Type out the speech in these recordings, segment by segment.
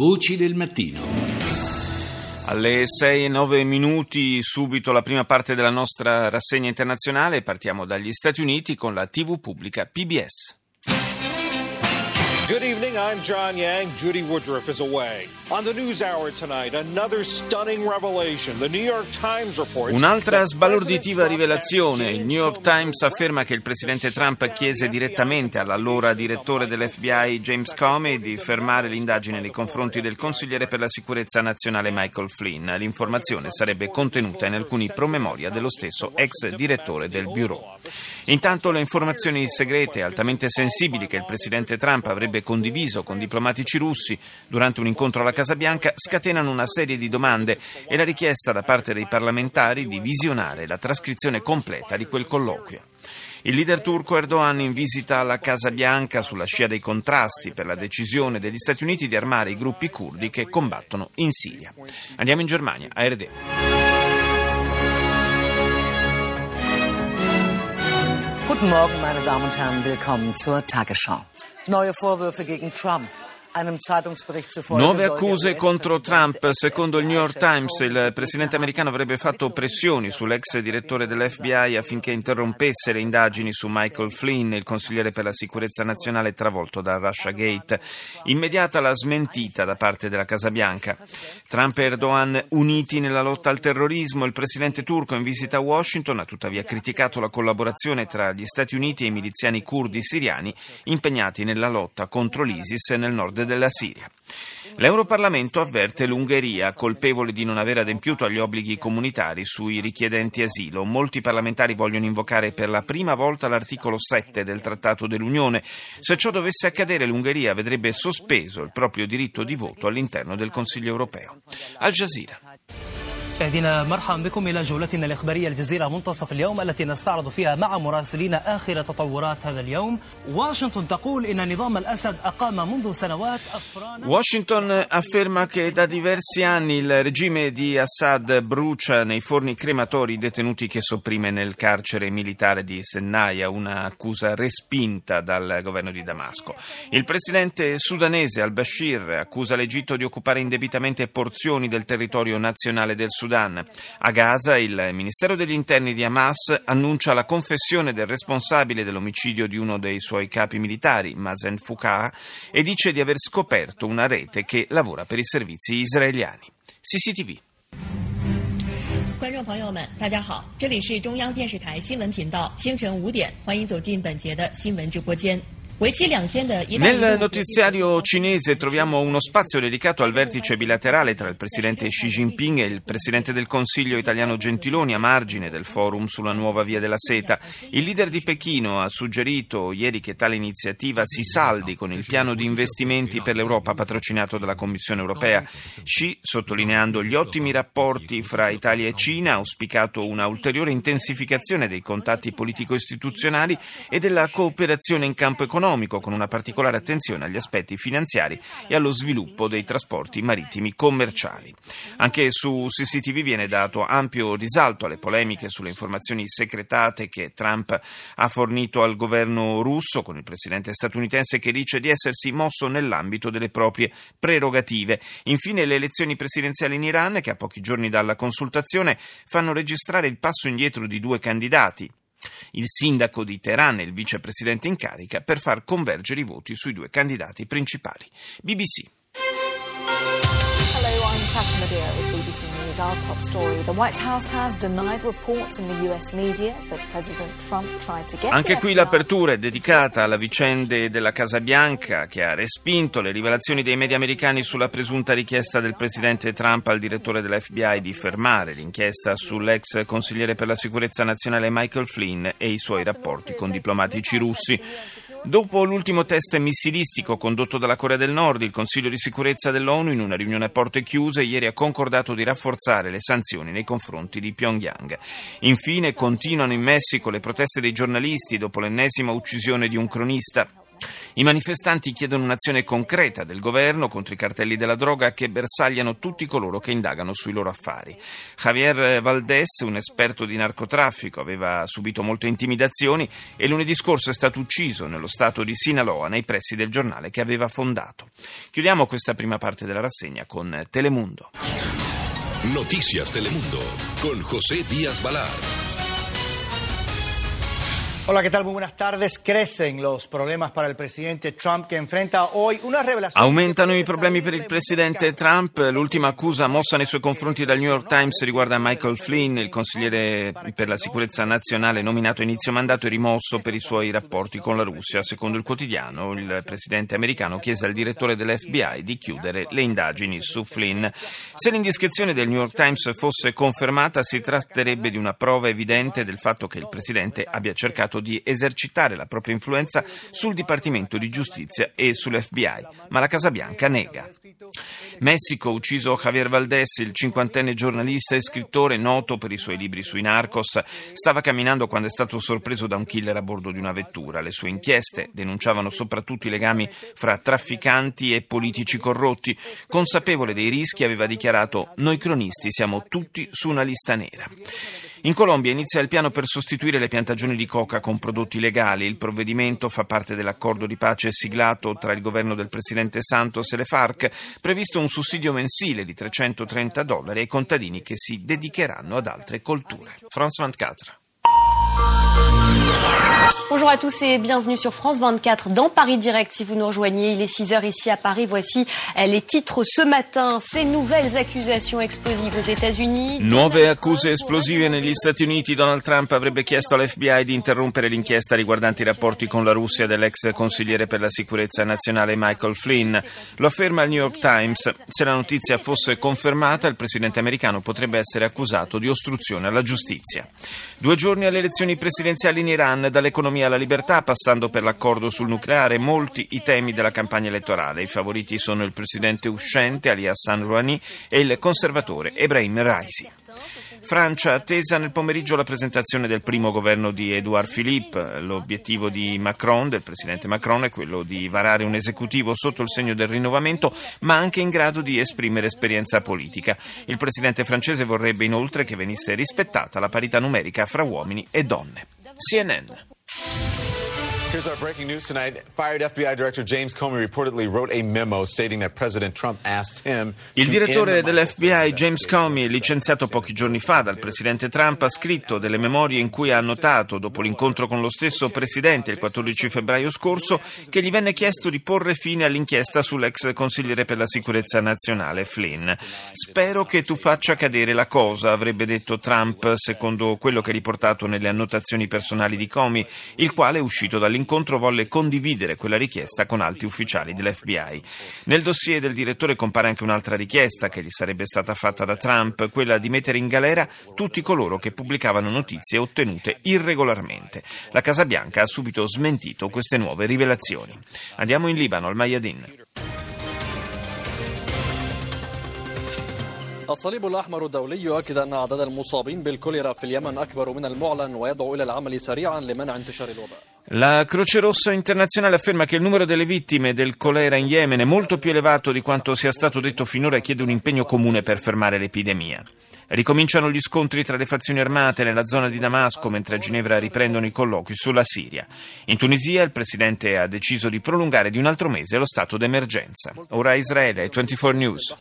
Voci del mattino. Alle 6 e 9 minuti subito la prima parte della nostra rassegna internazionale. Partiamo dagli Stati Uniti con la TV pubblica PBS. Good evening, I'm John Yang. Judy Woodruff is away. On the news hour tonight, another stunning revelation. The New York Times reports Un'altra sbalorditiva rivelazione. Il New York Times afferma che il presidente Trump chiese direttamente all'allora direttore dell'FBI James Comey di fermare l'indagine nei confronti del consigliere per la sicurezza nazionale Michael Flynn. L'informazione sarebbe contenuta in alcuni promemoria dello stesso ex direttore del bureau. Intanto le informazioni segrete altamente sensibili che il presidente Trump avrebbe condiviso con diplomatici russi durante un incontro alla Casa Bianca scatenano una serie di domande e la richiesta da parte dei parlamentari di visionare la trascrizione completa di quel colloquio. Il leader turco Erdogan in visita alla Casa Bianca sulla scia dei contrasti per la decisione degli Stati Uniti di armare i gruppi curdi che combattono in Siria. Andiamo in Germania, ARD. Guten Morgen, meine Damen und Herren. Willkommen zur Tagesschau. Neue Vorwürfe gegen Trump. Nuove accuse contro Trump. Secondo il New York Times, il presidente americano avrebbe fatto pressioni sull'ex direttore dell'FBI affinché interrompesse le indagini su Michael Flynn, il consigliere per la sicurezza nazionale travolto da Russia Gate. Immediata la smentita da parte della Casa Bianca. Trump e Erdogan uniti nella lotta al terrorismo. Il presidente turco in visita a Washington ha tuttavia criticato la collaborazione tra gli Stati Uniti e i miliziani curdi siriani impegnati nella lotta contro l'ISIS nel nord della Siria. L'Europarlamento avverte l'Ungheria, colpevole di non aver adempiuto agli obblighi comunitari sui richiedenti asilo. Molti parlamentari vogliono invocare per la prima volta l'articolo 7 del Trattato dell'Unione. Se ciò dovesse accadere, l'Ungheria vedrebbe sospeso il proprio diritto di voto all'interno del Consiglio europeo. Al Jazeera. مشاهدينا مرحبا بكم الى جولتنا الاخباريه الجزيره منتصف اليوم التي نستعرض فيها مع مراسلين اخر تطورات هذا اليوم. واشنطن تقول ان نظام الاسد اقام منذ سنوات افران Washington afferma che da diversi anni il regime di Assad brucia nei forni crematori i detenuti che sopprime nel carcere militare di Sennaia, una accusa respinta dal governo di Damasco. Il presidente sudanese al-Bashir accusa l'Egitto di occupare indebitamente porzioni del territorio nazionale del Sudan. A Gaza il Ministero degli Interni di Hamas annuncia la confessione del responsabile dell'omicidio di uno dei suoi capi militari, Mazen Fukah, e dice di aver scoperto una rete che lavora per i servizi israeliani. CCTV. 观众朋友们，大家好，这里是中央电视台新闻频道，清晨五点，欢迎走进本节的新闻直播间。 Nel notiziario cinese troviamo uno spazio dedicato al vertice bilaterale tra il presidente Xi Jinping e il presidente del Consiglio italiano Gentiloni a margine del forum sulla nuova via della seta. Il leader di Pechino ha suggerito ieri che tale iniziativa si saldi con il piano di investimenti per l'Europa patrocinato dalla Commissione europea. Xi, sottolineando gli ottimi rapporti fra Italia e Cina, ha auspicato una ulteriore intensificazione dei contatti politico-istituzionali e della cooperazione in campo economico con una particolare attenzione agli aspetti finanziari e allo sviluppo dei trasporti marittimi commerciali. Anche su CCTV viene dato ampio risalto alle polemiche sulle informazioni segretate che Trump ha fornito al governo russo con il presidente statunitense che dice di essersi mosso nell'ambito delle proprie prerogative. Infine le elezioni presidenziali in Iran che a pochi giorni dalla consultazione fanno registrare il passo indietro di due candidati il sindaco di Teheran e il vicepresidente in carica per far convergere i voti sui due candidati principali. BBC. Hello, News. Our top story. The White House has denied reports in the US media that President Trump tried to get Anche qui l'apertura è dedicata alla vicenda della Casa Bianca che ha respinto le rivelazioni dei media americani sulla presunta richiesta del presidente Trump al direttore dell'FBI di fermare l'inchiesta sull'ex consigliere per la sicurezza nazionale Michael Flynn e i suoi rapporti con diplomatici russi. Dopo l'ultimo test missilistico condotto dalla Corea del Nord, il Consiglio di sicurezza dell'ONU, in una riunione a porte chiuse, ieri ha concordato di rafforzare le sanzioni nei confronti di Pyongyang. Infine, continuano in Messico le proteste dei giornalisti dopo l'ennesima uccisione di un cronista. I manifestanti chiedono un'azione concreta del governo contro i cartelli della droga che bersagliano tutti coloro che indagano sui loro affari. Javier Valdés, un esperto di narcotraffico, aveva subito molte intimidazioni e lunedì scorso è stato ucciso nello stato di Sinaloa, nei pressi del giornale che aveva fondato. Chiudiamo questa prima parte della rassegna con Telemundo. Noticias Telemundo con José Díaz Balar. Hola, ¿qué tal? Muy buenas tardes. Crecen los problemas para el presidente Trump que enfrenta hoy una revelación. Aumentano i problemi per il presidente Trump. L'ultima accusa mossa nei suoi confronti dal New York Times riguarda Michael Flynn, il consigliere per la sicurezza nazionale nominato a inizio mandato e rimosso per i suoi rapporti con la Russia. Secondo il quotidiano, il presidente americano chiese al direttore dell'FBI di chiudere le indagini su Flynn. Se l'indiscrezione del New York Times fosse confermata, si tratterebbe di una prova evidente del fatto che il presidente abbia cercato di esercitare la propria influenza sul Dipartimento di Giustizia e sull'FBI, ma la Casa Bianca nega. Messico, ucciso Javier Valdés, il cinquantenne giornalista e scrittore noto per i suoi libri sui narcos, stava camminando quando è stato sorpreso da un killer a bordo di una vettura. Le sue inchieste denunciavano soprattutto i legami fra trafficanti e politici corrotti. Consapevole dei rischi aveva dichiarato noi cronisti siamo tutti su una lista nera. In Colombia inizia il piano per sostituire le piantagioni di coca con prodotti legali. Il provvedimento fa parte dell'accordo di pace siglato tra il governo del presidente Santos e le FARC, previsto un sussidio mensile di 330 dollari ai contadini che si dedicheranno ad altre colture. France 24. Bonjour à tous et bienvenue sur France 24 dans Paris Direct. Si vous nous rejoignez, il est 6h ici à Paris. Voici les titres ce matin. Ces nouvelles accusations explosives aux États-Unis. Nuove accuse esplosive negli Stati Uniti. Donald Trump avrebbe chiesto all'FBI di interrompere l'inchiesta riguardante i rapporti con la Russia dell'ex consigliere per la sicurezza nazionale Michael Flynn. Lo afferma il New York Times. Se la notizia fosse confermata, il presidente americano potrebbe essere accusato di ostruzione alla giustizia. Due giorni alle elezioni presidenziali in Iran, dall'economia alla libertà, passando per l'accordo sul nucleare, molti i temi della campagna elettorale. I favoriti sono il presidente uscente Ali Hassan Rouhani e il conservatore Ebrahim Raisi. Francia attesa nel pomeriggio la presentazione del primo governo di Edouard Philippe. L'obiettivo di Macron, del presidente Macron, è quello di varare un esecutivo sotto il segno del rinnovamento, ma anche in grado di esprimere esperienza politica. Il presidente francese vorrebbe inoltre che venisse rispettata la parità numerica fra uomini e donne. CNN. Here's our breaking news tonight. Fired FBI Director James Comey reportedly wrote a memo stating that President Trump asked him Il direttore dell'FBI James Comey, licenziato pochi giorni fa dal presidente Trump, ha scritto delle memorie in cui ha annotato, dopo l'incontro con lo stesso presidente il 14 febbraio scorso, che gli venne chiesto di porre fine all'inchiesta sull'ex consigliere per la sicurezza nazionale Flynn. Spero che tu faccia cadere la cosa, avrebbe detto Trump, secondo quello che è riportato nelle annotazioni personali di Comey, il quale è uscito dall'incontro incontro volle condividere quella richiesta con alti ufficiali dell'FBI. Nel dossier del direttore compare anche un'altra richiesta che gli sarebbe stata fatta da Trump, quella di mettere in galera tutti coloro che pubblicavano notizie ottenute irregolarmente. La Casa Bianca ha subito smentito queste nuove rivelazioni. Andiamo in Libano, al Mayadin. الصليب الأحمر الدولي يؤكد أن عدد المصابين بالكوليرا في اليمن أكبر من المعلن ويدعو إلى العمل سريعا لمنع انتشار الوباء la Croce Rossa internazionale afferma che il numero delle vittime del colera in Yemen è molto più elevato di quanto sia stato detto finora e chiede un impegno comune per fermare l'epidemia. Ricominciano gli scontri tra le fazioni armate nella zona di Damasco mentre a Ginevra riprendono i colloqui sulla Siria. In Tunisia il presidente ha deciso di prolungare di un altro mese lo stato d'emergenza. Ora Israele, 24 News.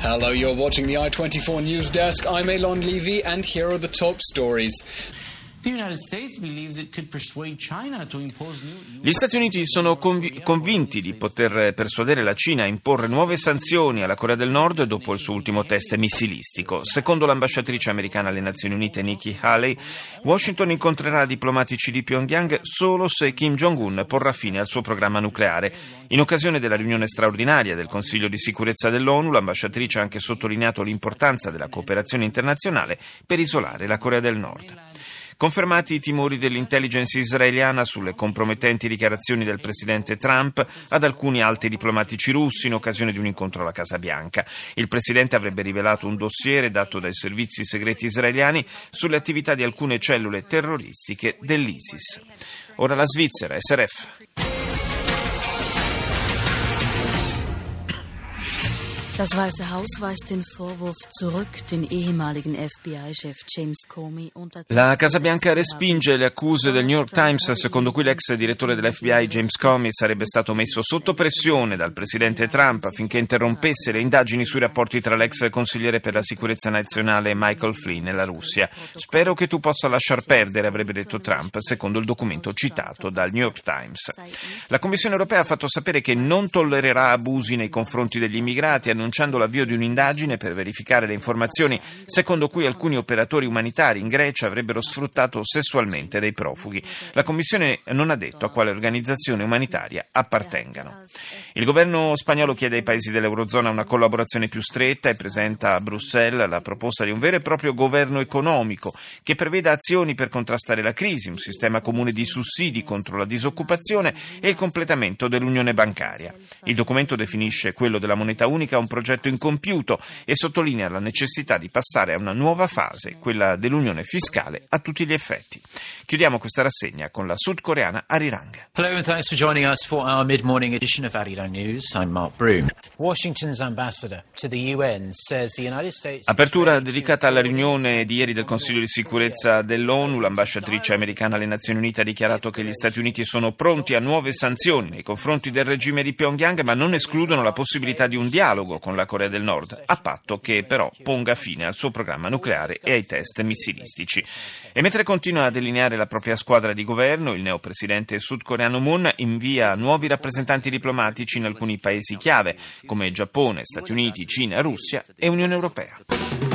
Hello, you're watching the I24 News Desk. I'm Elon Levy, and here are the top stories. Gli Stati Uniti sono conv- convinti di poter persuadere la Cina a imporre nuove sanzioni alla Corea del Nord dopo il suo ultimo test missilistico. Secondo l'ambasciatrice americana alle Nazioni Unite Nikki Haley, Washington incontrerà diplomatici di Pyongyang solo se Kim Jong-un porrà fine al suo programma nucleare. In occasione della riunione straordinaria del Consiglio di sicurezza dell'ONU, l'ambasciatrice ha anche sottolineato l'importanza della cooperazione internazionale per isolare la Corea del Nord. Confermati i timori dell'intelligence israeliana sulle compromettenti dichiarazioni del presidente Trump ad alcuni alti diplomatici russi in occasione di un incontro alla Casa Bianca. Il presidente avrebbe rivelato un dossier dato dai servizi segreti israeliani sulle attività di alcune cellule terroristiche dell'ISIS. Ora la Svizzera, SRF. Das Weiße Haus weist den Vorwurf zurück, den ehemaligen FBI-Chef James Comey La Casa Bianca respinge le accuse del New York Times secondo cui l'ex direttore dell'FBI James Comey sarebbe stato messo sotto pressione dal presidente Trump affinché interrompesse le indagini sui rapporti tra l'ex consigliere per la sicurezza nazionale Michael Flynn e la Russia. Spero che tu possa lasciar perdere, avrebbe detto Trump, secondo il documento citato dal New York Times. La Commissione europea ha fatto sapere che non tollererà abusi nei confronti degli immigrati, annunciando l'avvio di un'indagine per verificare le informazioni secondo cui alcuni operatori umanitari in Grecia avrebbero sfruttato sessualmente dei profughi. La Commissione non ha detto a quale organizzazione umanitaria appartengano. Il governo spagnolo chiede ai paesi dell'Eurozona una collaborazione più stretta e presenta a Bruxelles la proposta di un vero e proprio governo economico che preveda azioni per contrastare la crisi, un sistema comune di sussidi contro la disoccupazione e il completamento dell'unione bancaria. Il documento definisce quello della moneta unica un progetto incompiuto e sottolinea la necessità di passare a una nuova fase, quella dell'unione fiscale a tutti gli effetti. Chiudiamo questa rassegna con la sudcoreana Arirang. Hello and thanks for joining us for our mid-morning edition of Arirang News. I'm Mark Broom. Washington's ambassador to the UN says the United States Apertura dedicata alla riunione di ieri del Consiglio di sicurezza dell'ONU. L'ambasciatrice americana alle Nazioni Unite ha dichiarato che gli Stati Uniti sono pronti a nuove sanzioni nei confronti del regime di Pyongyang, ma non escludono la possibilità di un dialogo con la Corea del Nord, a patto che però ponga fine al suo programma nucleare e ai test missilistici. E mentre continua a delineare la propria squadra di governo, il neopresidente sudcoreano Moon invia nuovi rappresentanti diplomatici in alcuni paesi chiave, come Giappone, Stati Uniti, Cina, Russia e Unione Europea.